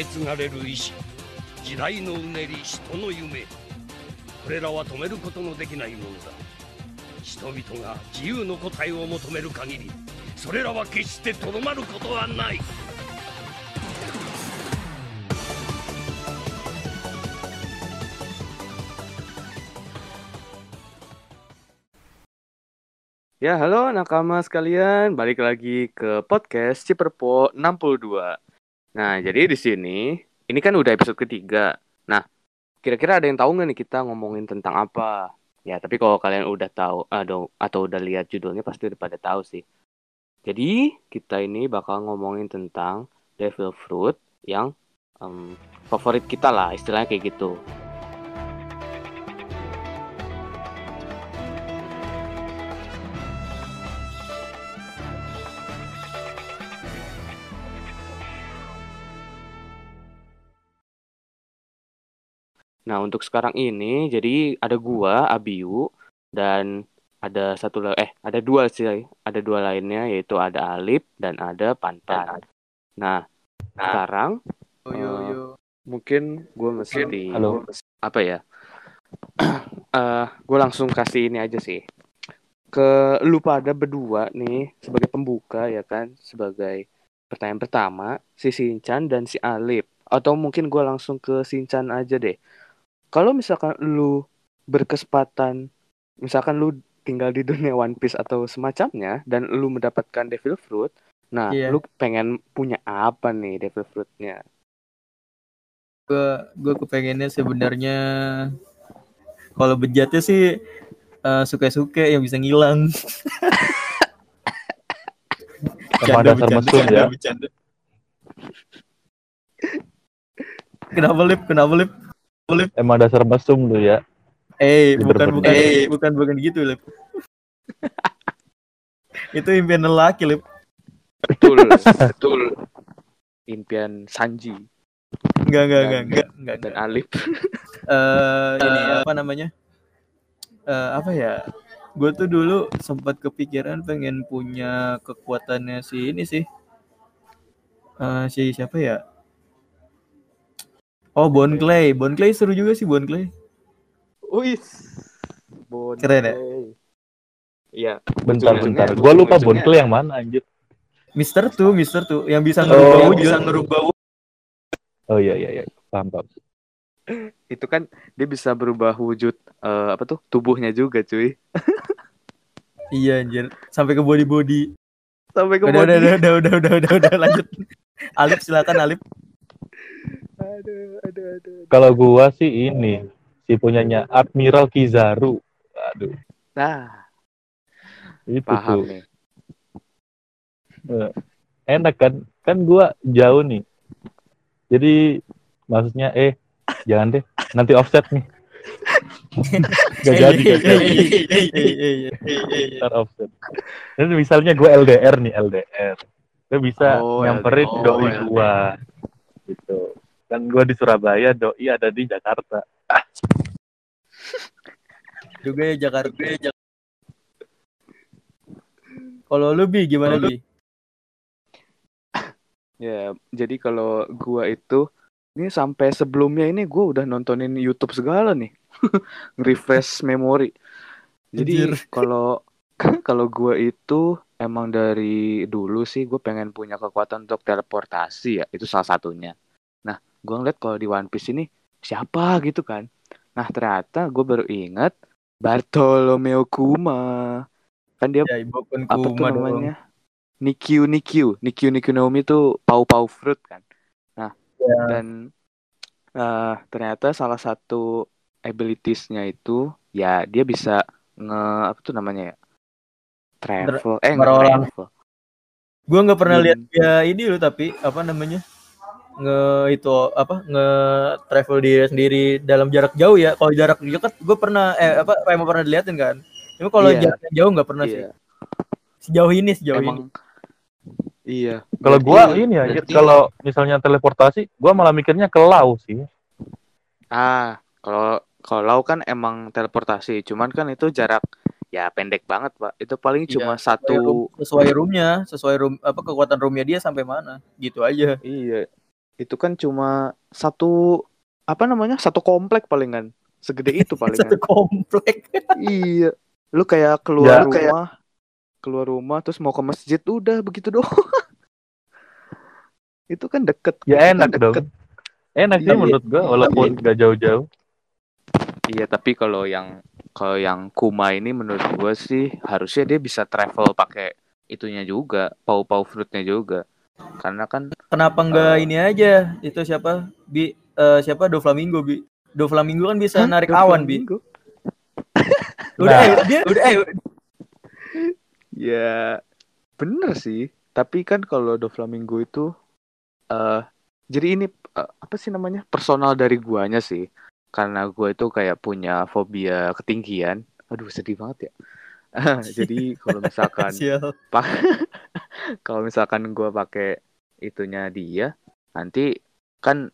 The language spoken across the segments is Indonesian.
け継がれる意志時代のうねり人の夢これらは止めることのできないものだ。人々が自由の答えを求める限りそれらは決してとどまることはない。Ya, halo nakama sekalian, balik lagi ke podcast Ciperpo 62. Nah, jadi di sini, ini kan udah episode ketiga. Nah, kira-kira ada yang tahu nggak nih kita ngomongin tentang apa? Ya, tapi kalau kalian udah tahu atau, atau udah lihat judulnya pasti udah pada tahu sih. Jadi, kita ini bakal ngomongin tentang Devil Fruit yang em, favorit kita lah, istilahnya kayak gitu. Nah, untuk sekarang ini jadi ada gua, Abiu dan ada satu eh ada dua sih, ada dua lainnya yaitu ada Alip dan ada Pantan. Nah, sekarang Yo yo yo. mungkin gua mesti Halo. apa ya? Eh, gue langsung kasih ini aja sih ke lu pada berdua nih sebagai pembuka ya kan sebagai pertanyaan pertama si Sinchan dan si Alip atau mungkin gue langsung ke Sinchan aja deh kalau misalkan lu berkesempatan misalkan lu tinggal di dunia One Piece atau semacamnya dan lu mendapatkan Devil Fruit nah Iya. lu pengen punya apa nih Devil Fruitnya Gue gue kepengennya sebenarnya kalau bejatnya sih eh, suka-suka yang bisa ngilang. Dasar mesum ya. bercanda. Kenapa lip? Kenapa lip? Emang dasar mesum lu ya. Eh, bukan bukan eh, bukan bukan gitu lip. Itu impian lelaki lip. betul betul impian Sanji Enggak enggak enggak enggak enggak. dan Alip eh ini apa namanya? Eh apa ya? Gue tuh dulu sempat kepikiran pengen punya kekuatannya si ini sih. Eh si siapa ya? Oh, Bon Clay. Bon Clay seru juga sih Bon Clay. Wih, Keren ya? Iya. Bentar bentar. Gua lupa ujung-ujungnya- Bonkel yang mana anjir. Mister tuh, Mister tuh yang bisa Oh, ngerubah wujud. bisa ngerubah Oh iya iya iya. Paham paham. Itu kan dia bisa berubah wujud eh, apa tuh tubuhnya juga cuy. Iya anjir, sampai ke body body. Sampai ke Udah, udah, body. udah, udah, udah, udah, udah, udah, lanjut. Alip silakan Alip. Aduh, aduh, aduh. Kalau gua sih ini si punyanya Admiral Kizaru. Aduh, Nah, itu paham tuh. nih. Enak kan? Kan gua jauh nih. Jadi maksudnya eh jangan deh, nanti offset nih. Gak jadi, gak jadi. Ntar offset. Dan misalnya gue LDR nih LDR, gue bisa Oh, nyamperin LDR. doi Oh, gua, gitu. Kan gue di Surabaya, doi ada di Jakarta. Juga ya Jakarta. Kalau lu bi gimana bi? Ya, jadi kalau gua itu ini sampai sebelumnya ini gua udah nontonin YouTube segala nih. Refresh memori. Jadi kalau kalau gua itu emang dari dulu sih gue pengen punya kekuatan untuk teleportasi ya, itu salah satunya. Gua ngeliat kalau di One Piece ini siapa gitu kan. Nah, ternyata gue baru ingat Bartolomeo Kuma. Kan dia Ya ibu pun apa tuh kuma dong. namanya? Nikyu Nikyu, Nikyu Nikyu Naomi itu pau pau fruit kan. Nah, Ya. dan eh, ternyata salah satu abilitiesnya itu ya dia bisa nge apa tuh namanya ya? Travel, eh ngerolang. travel. Gua nggak pernah Bin- lihat dia ini loh tapi apa namanya? Nge itu apa nge travel diri sendiri dalam jarak jauh ya kalau jarak dekat gue pernah eh apa emang pernah diliatin kan tapi kalau Iya. jarak jauh nggak pernah sih Iya, sejauh ini sejauh ini emang iya. Kalau gua ini ya, kalau misalnya teleportasi, gua malah mikirnya ke lau sih. Ah, kalau kalau kan emang teleportasi, cuman kan itu jarak ya pendek banget, Pak. Itu paling Iya, cuma sesuai, satu room, sesuai roomnya sesuai room apa kekuatan roomnya dia sampai mana gitu aja Iya. Itu kan cuma satu apa namanya satu komplek palingan segede itu Satu palingan komplek. iya lu kayak keluar Ya. rumah keluar rumah terus mau ke masjid udah begitu doang itu kan deket Ya kan enak dong. deket. Enak sih Iya. menurut gua walaupun nggak jauh-jauh. iya tapi kalau yang kalau yang Kuma ini menurut gua sih harusnya dia bisa travel pakai itunya juga pau-pau fruitnya juga karena kan Kenapa enggak ini aja? Itu siapa? Bi eh, siapa Do Flamingo, Bi. Do Flamingo kan bisa Hah? narik awan, Bi. Udah Nah. eh, dia udah eh, Ya bener sih. Tapi kan kalau Doflamingo itu eh jadi ini eh, apa sih namanya? Personal dari guanya sih. Karena gua itu kayak punya fobia ketinggian. Aduh sedih banget ya. jadi kalau misalkan kalau misalkan gua pakai itunya dia nanti kan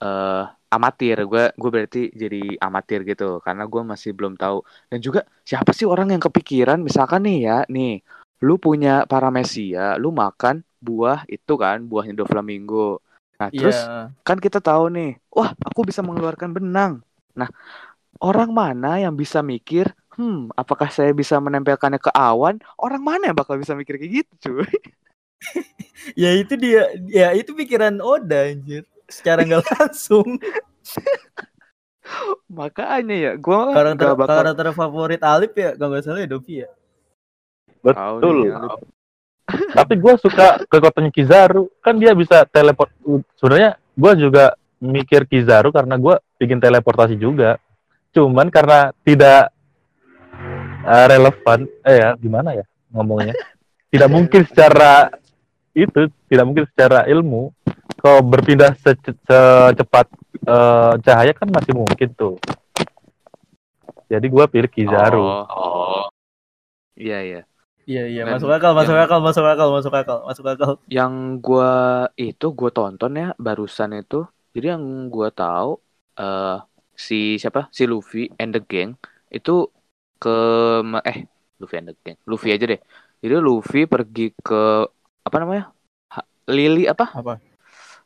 eh amatir. Gue gue berarti jadi amatir gitu karena gua masih belum tahu. Dan juga siapa sih orang yang kepikiran misalkan nih ya nih lu punya paramesia lu makan buah itu kan buahnya Doflamingo nah terus Iya. kan kita tahu nih wah aku bisa mengeluarkan benang. Nah orang mana yang bisa mikir hmm apakah saya bisa menempelkannya ke awan orang mana yang bakal bisa mikir kayak gitu cuy Ya itu dia ya itu pikiran Oda anjir. Secara nggak langsung. makanya ya gua karakter bakal karakter favorit Alip ya kalau nggak salah ya Dovi ya. Betul. Tapi gua suka kekuatannya Kizaru. Kan dia bisa teleport. Sebenarnya gua juga mikir Kizaru karena gua bikin teleportasi juga. Cuman karena tidak eh, relevan, eh ya gimana ya ngomongnya? Tidak mungkin secara itu, tidak mungkin secara ilmu. Kalau berpindah sece- secepat eh, cahaya kan masih mungkin tuh. Jadi gua pilih Kizaru. oh, oh. iya iya Iya iya masuk akal masuk yang- akal masuk akal masuk akal masuk akal. yang gua itu gua tonton ya barusan itu jadi yang gua tahu eh si siapa si Luffy and the gang itu ke eh Luffy and the gang Luffy aja deh jadi Luffy pergi ke apa namanya Ha- Lily apa Apa?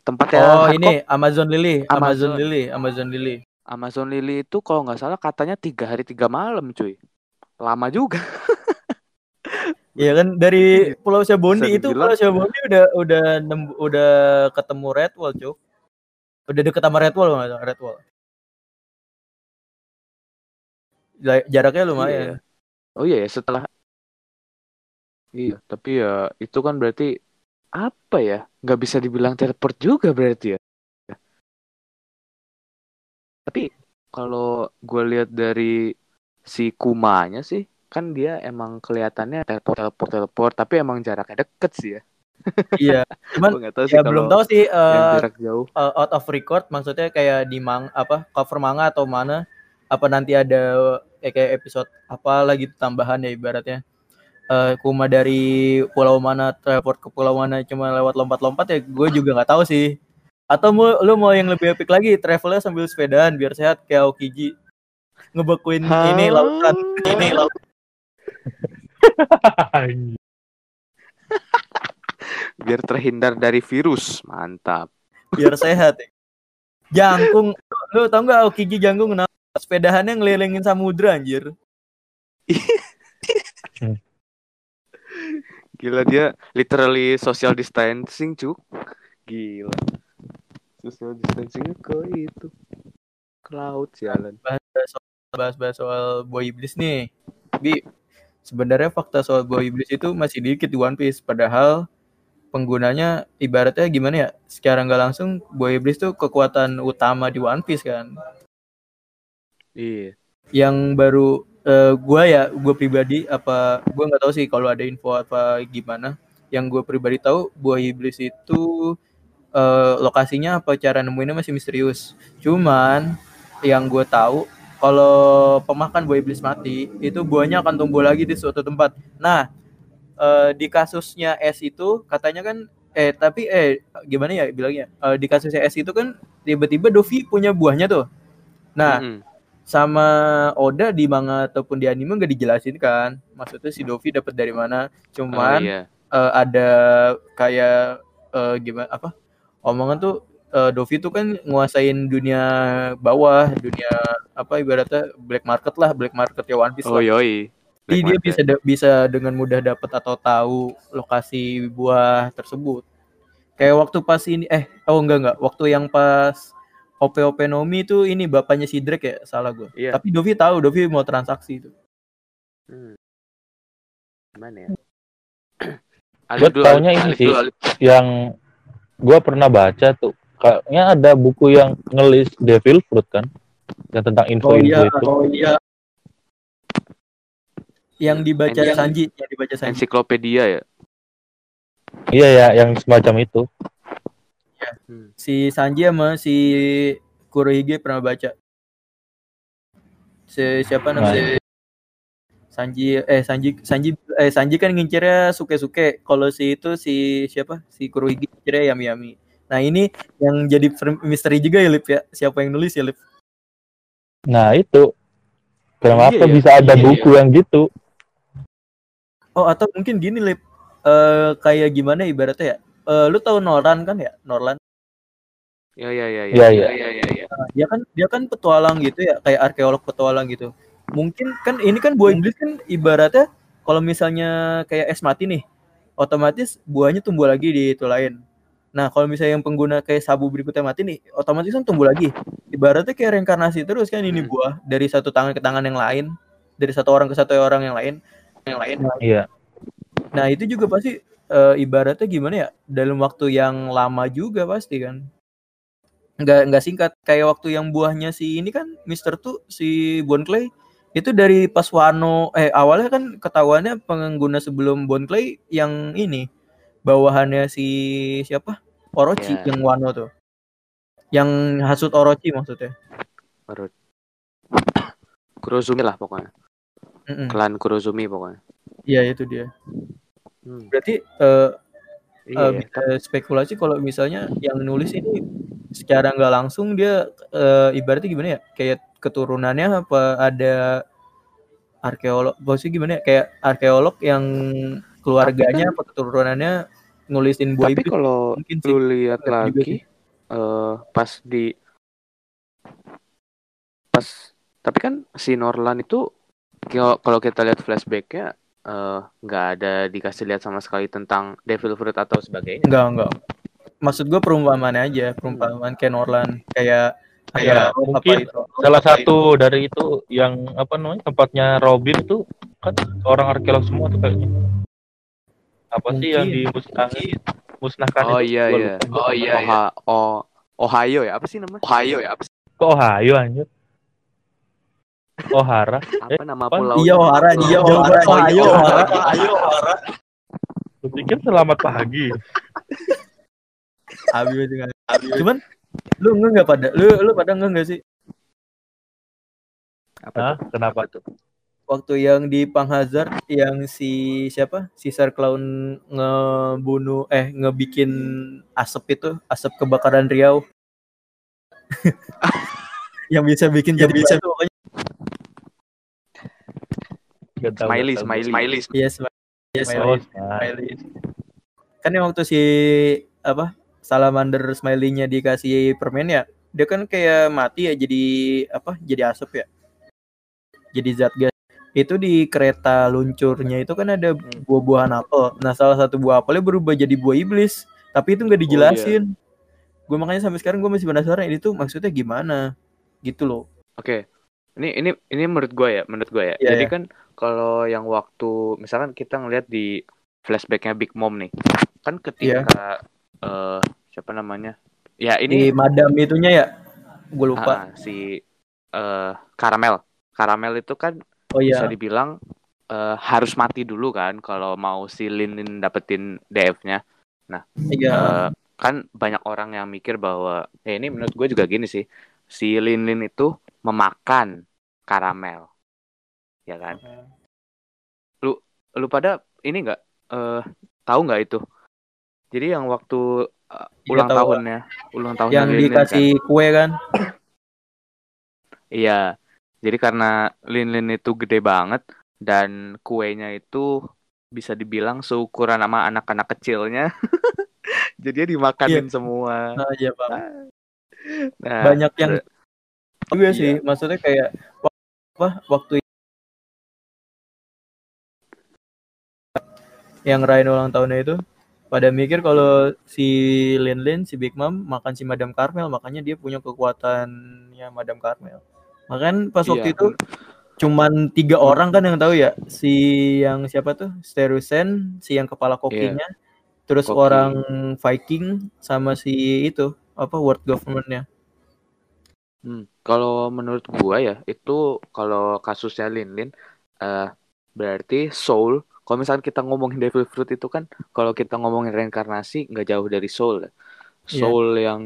tempatnya Oh Hancock. ini Amazon Lily Amazon Amazon. Lily Amazon Lily. Amazon Lily itu kalau nggak salah katanya tiga hari tiga malam cuy lama juga Iya kan dari Pulau Sabondi Bisa itu dibilang. Pulau Sabondi udah udah nem- udah ketemu Red Wall, Cuk. Udah deket sama Red Wall nggak salah, Jaraknya lumayan. Iya. Oh iya ya setelah Iya, tapi ya itu kan berarti apa ya? Nggak bisa dibilang teleport juga berarti ya. Tapi kalau gue lihat dari si Kumanya sih, kan dia emang kelihatannya teleport teleport teleport, tapi emang jaraknya deket sih ya. Iya. Cuman nggak tahu sih ya belum tahu sih eh, jarak jauh. uh, out of record maksudnya kayak di mang apa cover manga atau mana apa nanti ada eh, kayak episode apa lagi tambahan ya ibaratnya? Eh kuma dari pulau mana teleport ke pulau mana cuma lewat lompat-lompat ya gue juga nggak tahu sih. Atau mau lu mau yang lebih epic lagi travelnya sambil sepedaan biar sehat kayak Okiji ngebekuin ini lautan ini lautan Biar terhindar dari virus, mantap. biar sehat ya. jangkung lu tau nggak Okiji jangkung kenapa sepedahannya ngelilingin samudra anjir Gila dia literally social distancing, cuk. Gila. Social distancing ke itu. Ke laut sialan. bahas-bahas soal boy iblis nih. Bi, sebenarnya fakta soal boy iblis itu masih dikit di One Piece. Padahal penggunanya ibaratnya gimana ya? Secara nggak langsung boy iblis tuh kekuatan utama di One Piece kan. Iya. Yang baru eh, gua ya, gue pribadi apa gua nggak tahu sih kalau ada info apa gimana. Yang gue pribadi tahu boy iblis itu eh, lokasinya apa cara nemuinnya masih misterius. Cuman yang gue tahu kalau pemakan buah iblis mati itu buahnya akan tumbuh lagi di suatu tempat. Nah eh, di kasusnya S itu katanya kan eh tapi eh gimana ya bilangnya Eh, di kasusnya S itu kan tiba-tiba Dovi punya buahnya tuh. Nah Mm-mm. Sama Oda di manga ataupun di anime nggak dijelasin kan maksudnya si Dovi dapat dari mana. Oh, Cuman iya. eh, ada kayak eh, gimana apa omongan tuh eh, Dovi tuh kan nguasain dunia bawah, dunia apa ibaratnya black market lah, black market ya One Piece Oh lah. yoi. Jadi dia bisa da- bisa dengan mudah dapat atau tahu lokasi buah tersebut. Kayak waktu pas ini eh oh enggak enggak, waktu yang pas OP OP Nomi itu ini bapaknya si Drake ya, salah gue. Iya. Tapi Dovi tahu, Dovi mau transaksi itu. Hmm. Gimana ya? Gue taunya ini sih. yang gua pernah baca tuh kayaknya ada buku yang ngelis Devil Fruit kan yang tentang info-info itu oh iya. Yang dibaca Sanji, yang dibaca Sanji. Ensiklopedia ya. iya ya yang semacam itu Si Sanji sama si Kurohige pernah baca. Si siapa namanya? Sanji eh Sanji Sanji eh Sanji kan ngincernya suke-suke. Kalau si itu si siapa? Si Kurohige ngincernya Yami-Yami. Nah, ini yang jadi misteri juga ya Lip ya. Siapa yang nulis ya Lip? nah itu kenapa Iya ya, bisa ada iya, buku yang gitu Oh, atau mungkin gini Lip. Eh kayak gimana ibaratnya ya? Eh lu tahu Noran kan ya? Noran. Ya ya ya Iya, iya. ya ya ya. dia kan dia kan petualang gitu ya kayak arkeolog petualang gitu mungkin kan ini kan buah iblis kan ibaratnya kalau misalnya kayak es mati nih otomatis buahnya tumbuh lagi di itu lain nah kalau misalnya yang pengguna kayak sabu berikutnya mati nih otomatis kan tumbuh lagi ibaratnya kayak reinkarnasi terus kan ini Hmm. buah dari satu tangan ke tangan yang lain dari satu orang ke satu orang yang lain yang lain iya nah itu juga pasti eh, ibaratnya gimana ya dalam waktu yang lama juga pasti kan nggak nggak singkat kayak waktu yang buahnya si ini kan Mister tuh si Bon Clay itu dari pas Wano eh awalnya kan ketahuannya pengguna sebelum Bon Clay yang ini bawahannya si siapa Orochi Ya. yang Wano tuh yang hasut Orochi maksudnya Baru. Kurozumi lah pokoknya. Mm-mm. Klan Kurozumi pokoknya. iya itu dia Hmm. berarti Iya, eh, ya. bisa spekulasi kalau misalnya yang nulis ini secara nggak langsung dia eh, ibaratnya gimana ya? Kayak keturunannya apa ada arkeolog maksudnya gimana ya? Kayak arkeolog yang keluarganya apa keturunannya nulisin buah Tapi kalau mungkin lu lihat lagi eh pas di pas tapi kan si Norlan itu kalau kalau kita lihat flashbacknya eh, nggak ada dikasih lihat sama sekali tentang Devil Fruit atau sebagainya. enggak enggak maksud gue perumpamaan aja perumpamaan kayak Norlan kayak Ya, kayak apa mungkin itu salah satu dari itu yang apa namanya tempatnya Robin tuh kan orang arkeolog semua tuh kayaknya apa sih yang Mungkin. dimusnahkan musnahkan Oh itu? iya Gua iya. lupa. Oh iya iya. Oh Ohio ya apa sih namanya? Ohio ya apa sih? kok Ohio anjir Ohara Apa nama apa? pulau? iya Ohara iya Oh, Ohara oh, iya, Ohara. Ohara Lu pikir selamat pagi Abi juga. Cuman lu enggak enggak pada lu lu pada enggak enggak sih Apa Hah? tuh? kenapa Apa tuh? waktu yang di Pang Hazard yang si siapa Caesar Clown ngebunuh eh ngebikin asap itu asap kebakaran Riau yang bisa bikin jadi bisa pokoknya Tahu, Smiley, nggak tahu. smiley, smiley. iya Smiley. Oh, Smiley. Smiley. kan yang waktu si apa salamander Smiley-nya dikasih permen ya dia kan kayak mati ya jadi apa jadi asap ya jadi zat gas itu di kereta luncurnya itu kan ada buah-buahan apel nah salah satu buah apelnya berubah jadi buah iblis tapi itu nggak dijelasin gue makanya sampai sekarang gue masih penasaran ini tuh maksudnya gimana gitu loh Oke. Ini ini ini menurut gue ya, menurut gue ya. Iya, Jadi iya. kan kalau yang waktu misalkan kita ngelihat di flashbacknya Big Mom nih, kan ketika eh siapa namanya? Ya di ini madam itunya ya gue lupa ah, si eh Karamel. Karamel itu kan oh bisa iya dibilang eh, harus mati dulu kan kalau mau si Lin Lin dapetin DF-nya. iya Eh, kan banyak orang yang mikir bahwa ya ini menurut gue juga gini sih si Lin Lin itu memakan karamel. Ya kan? Lu lu pada ini nggak eh tahu nggak itu? Jadi yang waktu Iya, ulang tahu. tahunnya ulang tahunnya yang Lin kan dikasih kue kan? Iya. Jadi karena Lin Lin itu gede banget dan kuenya itu bisa dibilang seukuran sama anak-anak kecilnya Jadi dimakanin semua. Nah, iya bang. Nah, Banyak yang juga Iya. sih. Maksudnya kayak apa waktu yang Ryan ulang tahunnya itu pada mikir kalau si Lin Lin si Big Mom makan si Madam Carmel makanya dia punya kekuatannya Madam Carmel. Makan pas waktu Iya. itu cuman tiga orang kan yang tahu ya si yang siapa tuh Sterusen si yang kepala kokinya terus Koki. orang Viking sama si itu apa world governmentnya Hmm, kalau menurut gua ya itu kalau kasusnya Lin Lin eh berarti soul. Kalau misalkan kita ngomongin Devil Fruit itu kan kalau kita ngomongin reinkarnasi nggak jauh dari soul. ya. Iya. Soul yang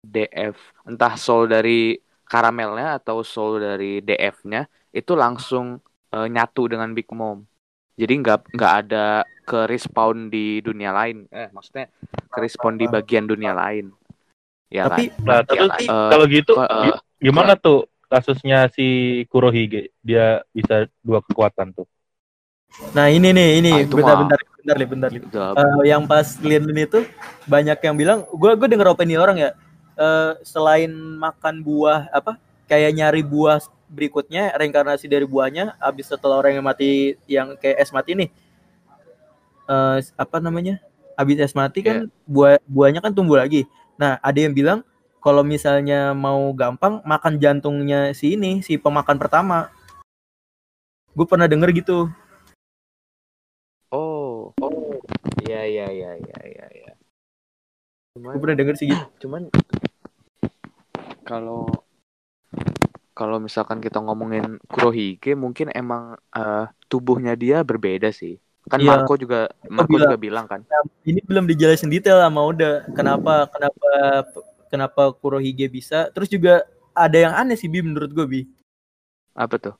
DF, entah soul dari karamelnya atau soul dari DF-nya itu langsung eh, nyatu dengan Big Mom. Jadi nggak nggak ada ke respawn di dunia lain. Eh maksudnya ke respawn di bagian dunia lain. Ya Tapi- kan? Nah, Ya kan? Eh, kalau gitu Ko- eh, gi- gimana tuh kasusnya si Kurohige? Dia bisa dua kekuatan tuh. Nah ini nih ini Ah, itu bentar, mah- bentar bentar Lip, bentar Lip. udah Eh, yang pas Lin Lin itu banyak yang bilang gue gue denger opini orang ya eh, selain makan buah apa kayak nyari buah berikutnya reinkarnasi dari buahnya habis setelah orang yang mati yang kayak es mati nih eh, apa namanya habis es mati kan buah buahnya kan tumbuh lagi nah ada yang bilang kalau misalnya mau gampang makan jantungnya si ini si pemakan pertama gue pernah denger gitu Oh, oh, iya iya iya iya iya. gue Cuman, pernah denger sih gitu cuman kalau kalau misalkan kita ngomongin Kurohige, mungkin emang eh, tubuhnya dia berbeda sih. Kan Iya. Marco juga Marco bilang. juga bilang kan. ini belum dijelasin detail sama Oda kenapa kenapa kenapa Kurohige bisa. Terus juga ada yang aneh sih Bi menurut gue Bi. Apa tuh?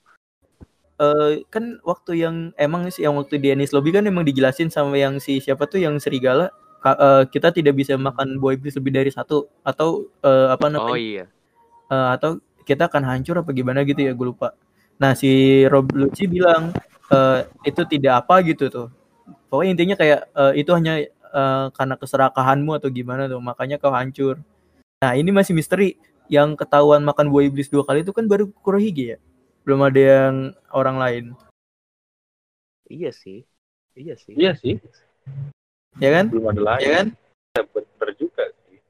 Eh, kan waktu yang emang sih yang waktu di Lobby kan emang dijelasin sama yang si siapa tuh yang serigala. Ka- eh, kita tidak bisa makan buah iblis lebih dari satu. Atau eh, apa Oh namanya? iya. eh, atau kita akan hancur apa gimana gitu ya gue lupa. Nah si Rob Lucci bilang eh, itu tidak apa gitu tuh. Pokoknya intinya kayak eh, itu hanya eh, karena keserakahanmu atau gimana tuh. Makanya kau hancur nah ini masih misteri yang ketahuan makan buah iblis dua kali itu kan baru Kurohige ya belum ada yang orang lain Iya sih. Iya sih. Iya sih, ya kan belum ada lain. ya kan Ya, bener juga sih.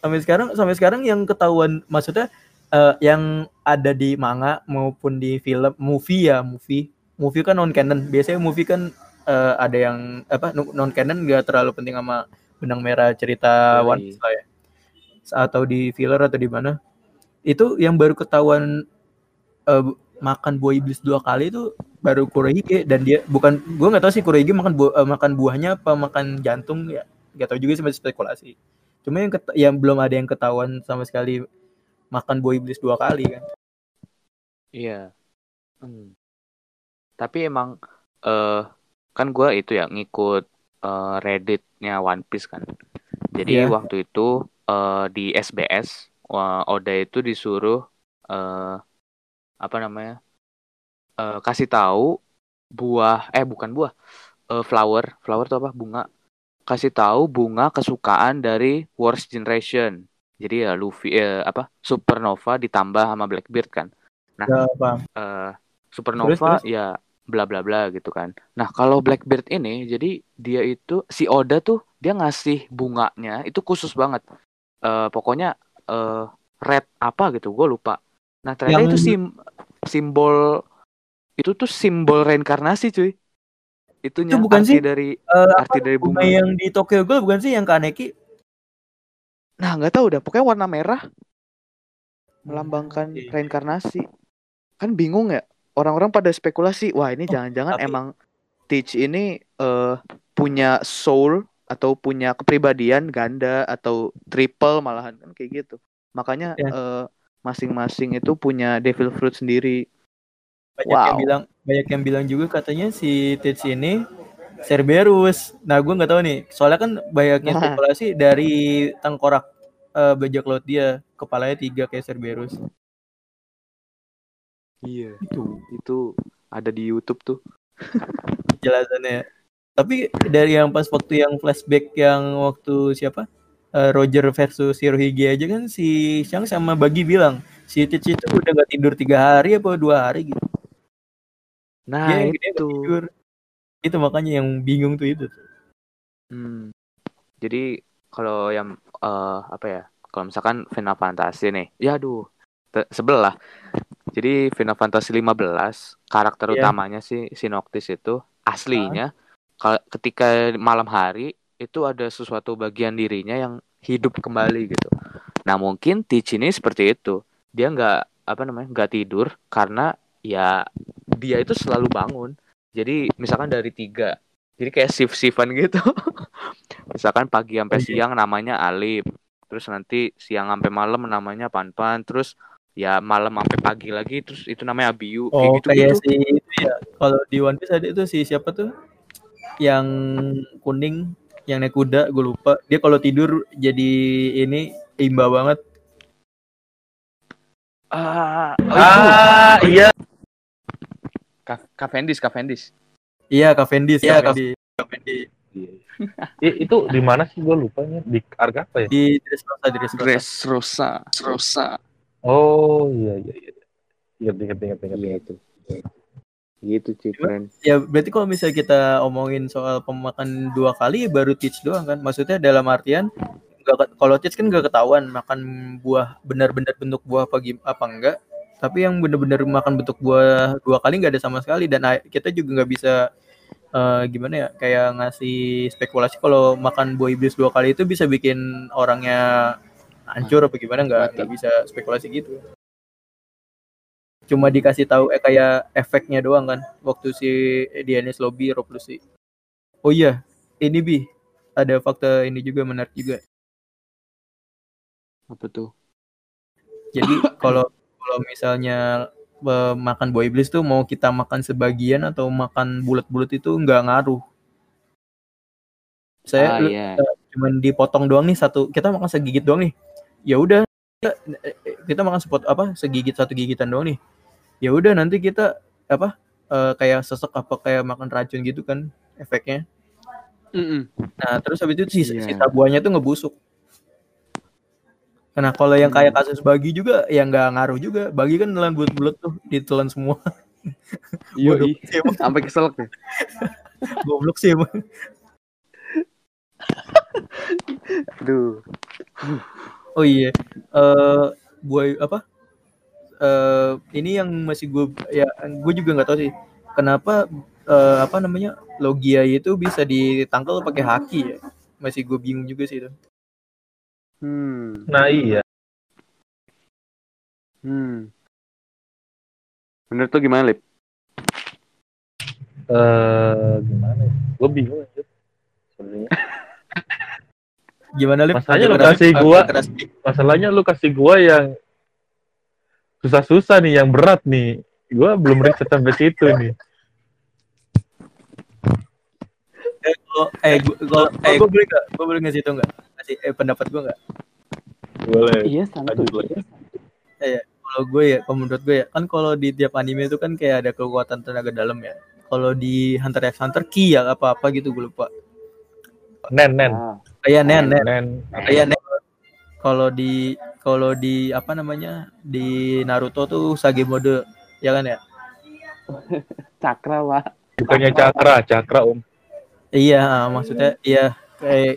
sampai sekarang sampai sekarang yang ketahuan maksudnya eh, yang ada di manga maupun di film movie ya movie movie kan non canon biasanya movie kan eh, ada yang apa non canon gak terlalu penting sama benang merah cerita Yoi. One Piece lah ya atau di filler atau di mana itu yang baru ketahuan eh, makan buah iblis dua kali itu baru Kurohige dan dia bukan gue nggak tahu sih Kurohige makan buah, eh, makan buahnya apa makan jantung ya nggak tahu juga sih masih spekulasi cuma yang yang belum ada yang ketahuan sama sekali makan buah iblis dua kali kan Iya. Hmm. Tapi emang eh kan gua itu ya ngikut eh, Reddit-nya One Piece kan. Jadi Iya. waktu itu eh, di SBS wah, Oda itu disuruh eh apa namanya? eh, kasih tahu buah eh bukan buah. eh, flower, flower itu apa? Bunga. Kasih tahu bunga kesukaan dari Worst Generation. Jadi ya Luffy eh, apa? Supernova ditambah sama Blackbeard kan. ya paham eh supernova Terus, ya bla bla bla gitu kan. Nah, kalau Blackbird ini jadi dia itu si Oda tuh dia ngasih bunganya itu khusus banget. Eh pokoknya eh red apa gitu, gue lupa. Nah, ternyata Yang- itu sim simbol itu tuh simbol reinkarnasi cuy. Itunya Itu bukan arti sih? dari Eh, arti dari bunga yang di Tokyo Ghoul bukan sih yang Kaneki Nah, nggak tahu dah. Pokoknya warna merah melambangkan Oke. reinkarnasi. Kan bingung ya. Orang-orang pada spekulasi, wah ini jangan-jangan tapi- emang Teach ini eh punya soul atau punya kepribadian ganda atau triple malahan kan kayak gitu. Makanya Ya. eh, masing-masing itu punya devil fruit sendiri. banyak yang Wow. bilang banyak yang bilang juga katanya si Tits ini Cerberus. Nah, gue nggak tahu nih. Soalnya kan banyaknya Nah. spekulasi dari tengkorak eh, bajak laut dia, kepalanya tiga kayak Cerberus. Iya. Itu itu ada di YouTube tuh. Jelasannya. Tapi dari yang pas waktu yang flashback yang waktu siapa? Eh, Roger versus Shirohige aja kan si Shang sama Bagi bilang si Teach itu udah nggak tidur tiga hari apa dua hari gitu. Nah, Dia itu. tidur. Itu makanya yang bingung tuh itu. Hmm. Jadi kalau yang eh, apa ya? Kalau misalkan Final Fantasy nih, ya aduh, te- sebel lah. Jadi Final Fantasy 15 karakter Iya. utamanya si si Noctis itu aslinya ketika malam hari itu ada sesuatu bagian dirinya yang hidup kembali gitu. Nah mungkin Teach ini seperti itu. Dia nggak apa namanya nggak tidur karena ya dia itu selalu bangun. Jadi misalkan dari tiga, jadi kayak shift-shiftan gitu. misalkan pagi sampai iya. siang namanya Alip, terus nanti siang sampai malam namanya Panpan, terus ya malam sampai pagi lagi, terus itu namanya kayak Oh gitu kayak gitu. si itu ya. Kalau di One Piece ada itu si siapa tuh? Yang kuning yang naik kuda gue lupa. Dia kalau tidur jadi ini imba banget. Ah, oh, itu. Ah, iya. Ka- Cavendish, Cavendish. Iya Cavendish. Iya, Cavendish. Cavendish. I- itu di mana sih gue lupanya di arga apa ya? Di Dressrosa, di Dressrosa. Dressrosa, Rosa. Oh iya iya iya. Ingat ingat ingat ingat. Iya itu. Gitu sih, keren. Ya berarti kalau misalnya kita omongin soal pemakan dua kali ya baru teach doang kan. Maksudnya dalam artian ke- kalau teach kan nggak ketahuan makan buah benar-benar bentuk buah apa apa enggak. Tapi yang benar-benar makan bentuk buah dua kali nggak ada sama sekali dan kita juga nggak bisa eh, gimana ya kayak ngasih spekulasi kalau makan buah iblis dua kali itu bisa bikin orangnya hancur apa gimana nggak nggak bisa spekulasi gitu cuma dikasih tahu eh kayak efeknya doang kan waktu si Dianis Lobby Rob Lucy oh iya ini bi ada fakta ini juga menarik juga. Apa tuh? jadi kalau kalau misalnya eh, makan buah iblis tuh mau kita makan sebagian atau makan bulat-bulat itu nggak ngaruh. Saya ah, lu- iya. cuman dipotong doang nih satu kita makan segigit doang nih. Ya udah kita, kita makan sepot apa segigit satu gigitan doang nih ya udah nanti kita apa eh, kayak sesek apa kayak makan racun gitu kan efeknya Mm-mm. nah terus habis itu sisa, Iya. sisa buahnya tuh ngebusuk nah kalau yang kayak Hmm. kasus bagi juga ya nggak ngaruh juga bagi kan nelan bulat-bulat tuh ditelan semua Yoi. emang. Sampai keselak ya. goblok sih emang. Aduh. Oh iya, eh buah apa? Eh ini yang masih gue ya gue juga nggak tahu sih kenapa eh, apa namanya logia itu bisa ditangkal pakai haki ya. Masih gue bingung juga sih itu. Hmm. Nah iya. Hmm. Menurut tuh gimana, Lip? Eh gimana ya? Gue bingung aja. Sebenarnya. Gimana Lip? Agak lu kasih gua-. Masalahnya lu kasih gua yang susah-susah nih, yang berat nih. Gua belum riset sampai situ nih. Eh, kalau- eh gue kalau eh gue boleh nggak? Gue boleh ngasih tau nggak? Kasih eh pendapat gue nggak? Boleh. Iya, Lanjut lagi. Kalau gue ya, kalau menurut gue ya, kan kalau di tiap anime itu kan kayak ada kekuatan tenaga dalam ya. Kalau di Hunter x Hunter Ki ya apa apa gitu gue lupa. Nen, nen. Ah, Kayak nen nen. Nen. Kayak nen. Kalau di kalau di apa namanya di Naruto tuh Sage mode ya kan ya? cakra, Wak. Bukannya cakra, cakra om. Iya, maksudnya iya kayak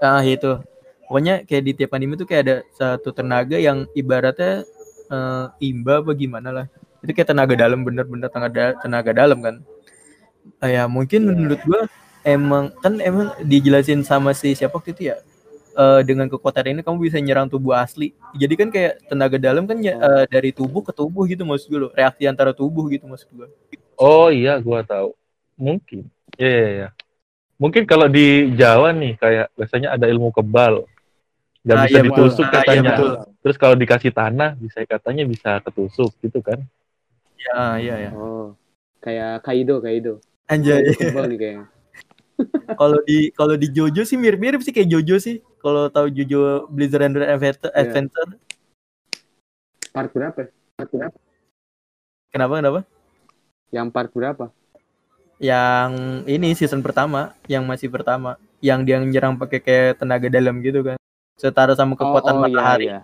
ah itu. Pokoknya kayak di tiap anime tuh kayak ada satu tenaga yang ibaratnya eh, imba apa gimana lah. Itu kayak tenaga dalam bener-bener tenaga tenaga dalam kan. Ah, ya mungkin Iya. menurut gua emang kan emang dijelasin sama si siapa waktu itu ya. Eh, dengan kekuatan ini kamu bisa nyerang tubuh asli. Jadi kan kayak tenaga dalam kan ya, eh, dari tubuh ke tubuh gitu maksud gue loh. Reaksi antara tubuh gitu maksud gue. Oh iya, gua tahu. Mungkin. Iya, iya, iya. Mungkin kalau di Jawa nih kayak biasanya ada ilmu kebal. Gak Ah, bisa iya, betul. ditusuk Ah, iya, katanya. betul. Terus kalau dikasih tanah bisa katanya bisa ketusuk gitu kan. Ya, iya ya. Oh. Kayak Kaido, Kaido. Anjay. Kebal nih kayaknya. Kalau di kalau di Jojo sih mirip-mirip sih kayak Jojo sih. Kalau tahu Jojo Blizzard and Adventure, Iya. Adventure. Part berapa? Part berapa? Kenapa kenapa? Yang part berapa? yang ini season pertama, yang masih pertama, yang dia nyerang pakai kayak tenaga dalam gitu kan. Setara sama kekuatan Oh, oh, iya, matahari. iya.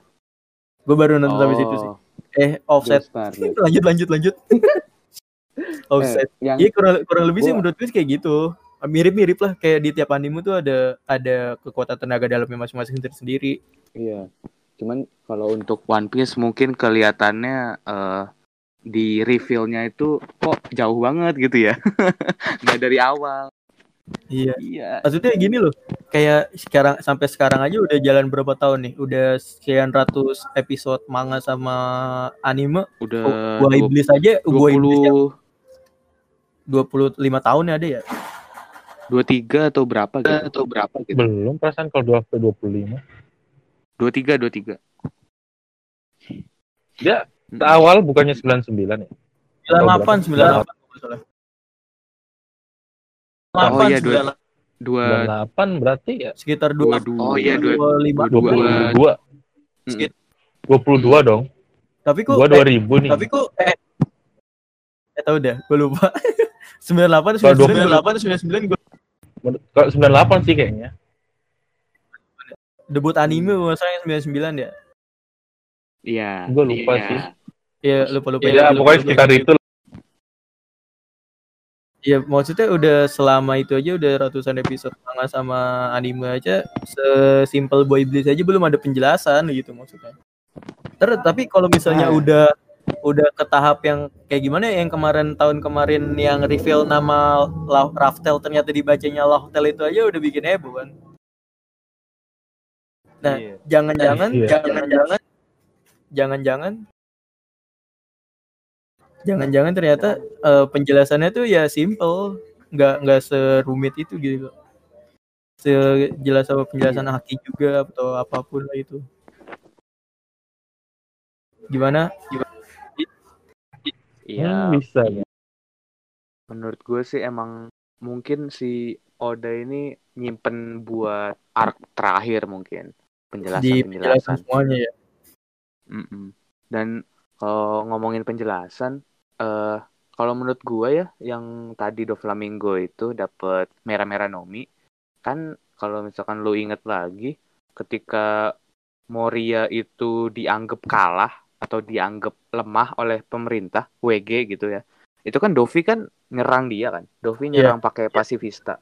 Gue baru nonton sampai situ sih. Oh, Eh, offset. Iya. lanjut lanjut lanjut. offset. Eh, yang Iya kurang kurang lebih sih gua- menurut gue sih kayak gitu. Mirip-mirip lah kayak di tiap anime tuh ada ada kekuatan tenaga dalamnya masing-masing tersendiri. Iya. Cuman kalau untuk One Piece mungkin kelihatannya eh, di reveal-nya itu kok jauh banget gitu ya. Nggak dari awal. Iya. Iya. Maksudnya gini loh, kayak sekarang sampai sekarang aja udah jalan berapa tahun nih? Udah sekian ratus episode manga sama anime. Udah Gua iblis aja, gua iblis yang 20 25 tahun ya ada ya. 23 atau berapa gitu. Atau berapa gitu. Belum perasaan kalau 2 sampai 25. 23 23. Dia Mm. awal bukannya 99 ya? 98 98 kalau nggak salah. Oh iya, 98, 2 98 berarti ya sekitar 2 22. Oh iya, dua- 25. 22. 22. Mm. 22 dong. Tapi kok Gua eh, 2000 nih. tapi kok eh eh tahu dah, gue lupa. 98 Kalau 99 98 99 gue Kalau 98 sih kayaknya. debut anime masalahnya 99 ya. Iya. Gua lupa iya. sih. Iya, lupa lupa. Ya, lupa, pokoknya lupa. sekitar itu. Iya, maksudnya udah selama itu aja udah ratusan episode manga sama anime aja sesimpel Boy Bliss aja belum ada penjelasan gitu maksudnya. Ter tapi kalau misalnya Ah. udah udah ke tahap yang kayak gimana ya yang kemarin tahun kemarin yang reveal nama La- Raftel ternyata dibacanya Lahtel itu aja udah bikin heboh kan. Nah, Iya. jangan-jangan Iya. jangan-jangan jangan-jangan jangan-jangan ternyata eh, penjelasannya tuh ya simple nggak nggak serumit itu gitu sejelas apa penjelasan haki juga atau apa pun lah itu gimana Iya. Hmm, bisa. ya. Menurut gue sih emang mungkin si Oda ini nyimpen buat arc terakhir mungkin di penjelasan penjelasan penjelasan. semuanya ya Mm-mm. Dan kalau ngomongin penjelasan, eh kalau menurut gue ya yang tadi Doflamingo itu dapat merah-merah Nomi, kan kalau misalkan lu inget lagi, ketika Moria itu dianggap kalah atau dianggap lemah oleh pemerintah WG gitu ya, itu kan Dovi kan nyerang dia kan, Dovi Iya. nyerang pakai pasifista.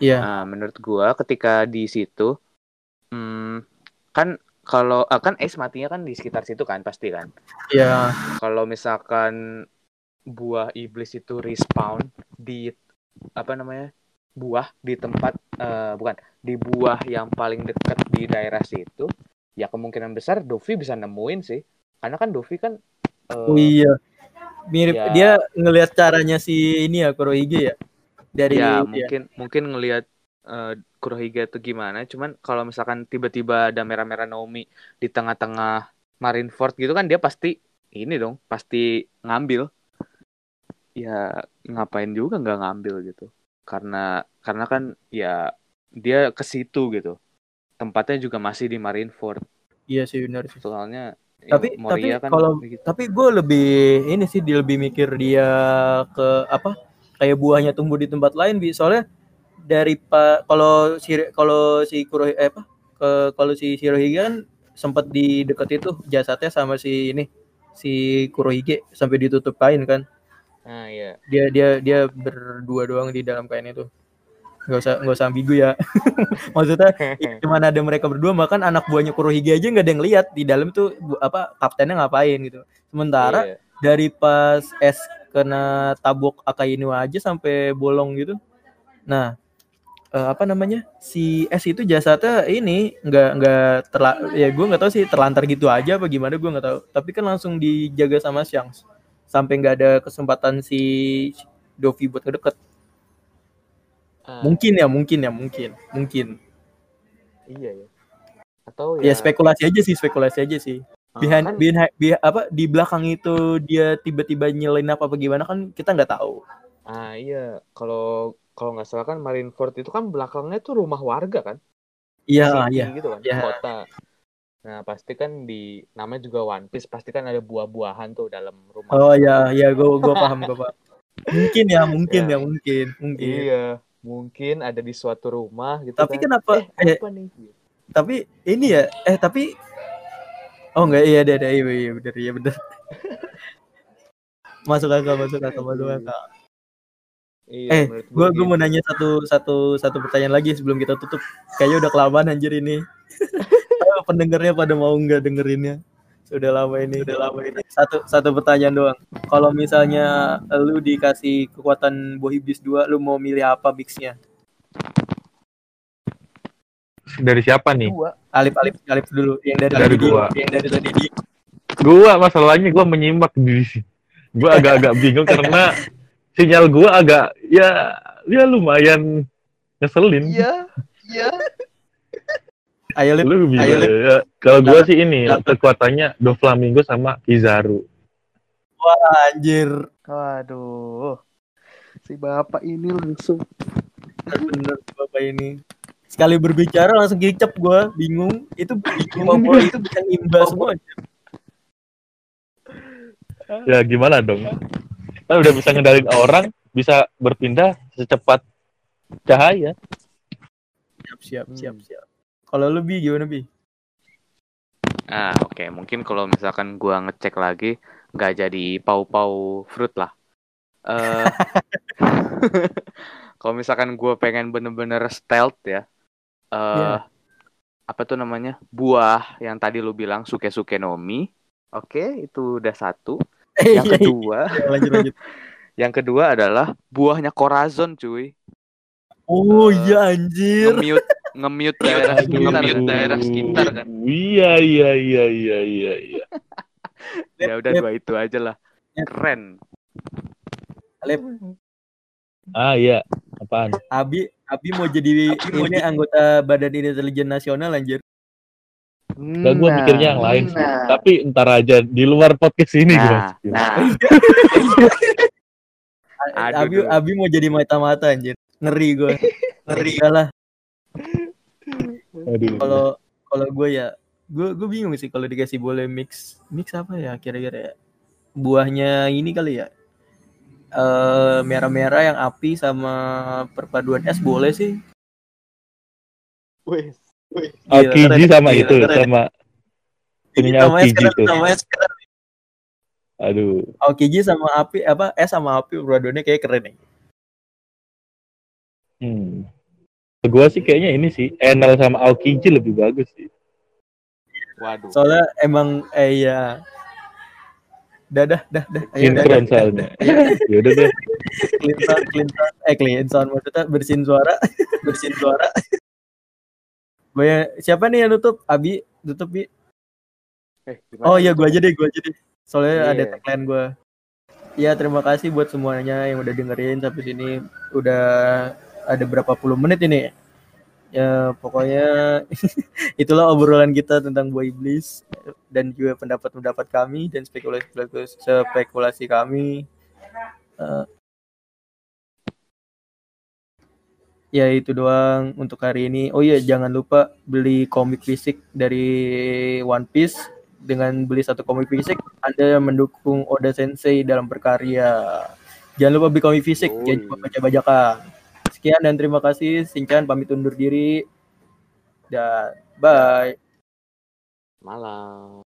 iya Nah, menurut gua ketika di situ hmm, kan kalau ah, kan Ace matinya kan di sekitar situ kan pasti kan. iya Kalau misalkan buah iblis itu respawn di apa namanya? buah di tempat eh, bukan di buah yang paling dekat di daerah situ, ya kemungkinan besar Dovi bisa nemuin sih. Karena kan Dovi kan eh, oh iya. Mirip ya. dia ngelihat caranya si ini ya Kurohige ya? Dari ya ya. mungkin mungkin ngelihat eh, Kurohige itu gimana. Cuman kalau misalkan tiba-tiba ada merah-merah Naomi di tengah-tengah Marineford gitu kan dia pasti ini dong pasti ngambil. Ya ngapain juga nggak ngambil gitu. Karena karena kan ya dia ke situ gitu. Tempatnya juga masih di Marineford. Iya sih benar sih. Soalnya ya, Tapi- Moria tapi kan kalau- begitu. tapi gue lebih ini sih dia lebih mikir dia ke apa kayak buahnya tumbuh di tempat lain bi soalnya dari pak kalau si kalau si Kurohi eh, apa ke kalau si Shirohige kan sempat di dekat itu jasadnya sama si ini si Kurohige sampai ditutup kain kan. Nah iya. Dia dia dia berdua doang di dalam kain itu nggak usah nggak usah ambigu ya. Maksudnya ya, cuman ada mereka berdua bahkan anak buahnya Kurohige aja nggak ada yang lihat. Di dalam tuh bu- apa kaptennya ngapain gitu. Sementara iya. dari pas es kena tabuk Akainu aja sampai bolong gitu. Nah eh, apa namanya? Si es itu jasadnya ini nggak nggak terla ya gue nggak tahu sih terlantar gitu aja apa gimana gue nggak tahu. Tapi kan langsung dijaga sama Shanks. Sampai nggak ada kesempatan si Dovi buat ngedeket Ah, mungkin ya mungkin ya mungkin mungkin. Iya ya atau ya spekulasi aja sih spekulasi aja sih. Ah, behind, kan- behind, behind- apa di belakang itu dia tiba-tiba nyelain apa apa gimana kan kita nggak tahu. Ah iya, kalau kalau nggak salah kan Marineford itu kan belakangnya tuh rumah warga kan, iya iya. gitu kan, Iya. kota. Nah pasti kan di namanya juga One Piece, pasti kan ada buah-buahan tuh dalam rumah. oh ya ya gue gue paham gue paham. Mungkin ya, mungkin Ya. ya, mungkin, mungkin. Iya, mungkin ada di suatu rumah gitu Tapi kan. kenapa? Eh, Eh, apa nih? tapi ini ya, eh tapi Oh enggak, iya ada ada iya, iya bener, iya bener. masuk akal, masuk akal, masuk akal. Iya, Eh, gitu. gua mau nanya satu satu satu pertanyaan lagi sebelum kita tutup. Kayaknya udah kelamaan anjir ini. Pendengarnya pada mau nggak dengerinnya? Sudah lama ini, udah lama ini. Satu satu pertanyaan doang. Kalau misalnya lu dikasih kekuatan buah iblis 2, lu mau milih apa mixnya? Dari siapa nih? Alip Alip Alip dulu yang dari, Dari tadi di- gua. yang dari tadi di Gua masalahnya gua menyimak di sini. Gua agak-agak bingung karena sinyal gua agak ya ya lumayan ngeselin. Iya, iya. Ayo Lip. Lu bisa Ayo, Lip. ya. Kalau gua sih ini kekuatannya Doflamingo sama Kizaru. Anjir. Waduh. Si bapak ini langsung Bener Bapak ini. Sekali berbicara langsung kicep gua, bingung. Itu bingung bola itu bukan imba semua. Ya gimana dong? Kan udah bisa ngendalin orang, bisa berpindah secepat cahaya. Siap siap Hmm. siap siap. Kalau lu bi gimana bi? Ah, oke. Mungkin kalau misalkan gua ngecek lagi nggak jadi pau-pau fruit lah. Eh kalau misalkan gua pengen bener-bener stealth ya. Eh Iya. apa tuh namanya? Buah yang tadi lu bilang suke-suke nomi. Oke, itu udah satu. Yang iya, kedua, iya, lanjut lanjut. yang kedua adalah buahnya Corazon, cuy. Oh Eh, iya anjir. Nge-mute nge-mute daerah Aduh. sekitar, daerah sekitar kan. Iya iya iya iya iya iya. Ya udah dua itu aja lah. Keren. Lip. Ah iya, apaan? Abi Abi mau jadi ini anggota Badan Intelijen Nasional anjir. Enggak gua mikirnya yang lain sih. Tapi ntar aja di luar podcast ini Nah, masukin. nah, Aduh, Abi. Abi mau jadi mata-mata anjir. Ngeri gue. Ngeri lah. Kalau kalau gue ya gue gue bingung sih kalau dikasih boleh mix mix apa ya kira-kira ya buahnya ini kali ya eh merah-merah yang api sama perpaduan es boleh sih Wih, Aokiji keren, sama gila, itu keren. sama ininya sekarang tuh. namanya sekarang Aduh. Aokiji sama api apa es sama api perpaduannya kayak keren nih Hmm. Gua sih kayaknya ini sih Enel sama Aokiji lebih bagus sih. waduh. soalnya emang eh ya dah dah dah Sinkron soalnya. Ya udah deh. clean sound clean sound eh clean sound maksudnya bersihin suara bersihin suara gue siapa nih yang nutup Abi tutup Bi Eh, oh iya tuh? gue aja deh gue aja deh soalnya Iya. ada tagline gue ya terima kasih buat semuanya yang udah dengerin sampai sini udah ada berapa puluh menit ini. Ya pokoknya itulah obrolan kita tentang buah iblis dan juga pendapat-pendapat kami dan spekulasi spekulasi kami. Eh, ya itu doang untuk hari ini. Oh iya jangan lupa beli komik fisik dari One Piece. Dengan beli satu komik fisik Anda mendukung Oda Sensei dalam berkarya. Jangan lupa beli komik fisik. Yoi. jangan lupa baca bajakan sekian dan terima kasih. Sinchan pamit undur diri. Dan bye. Malam.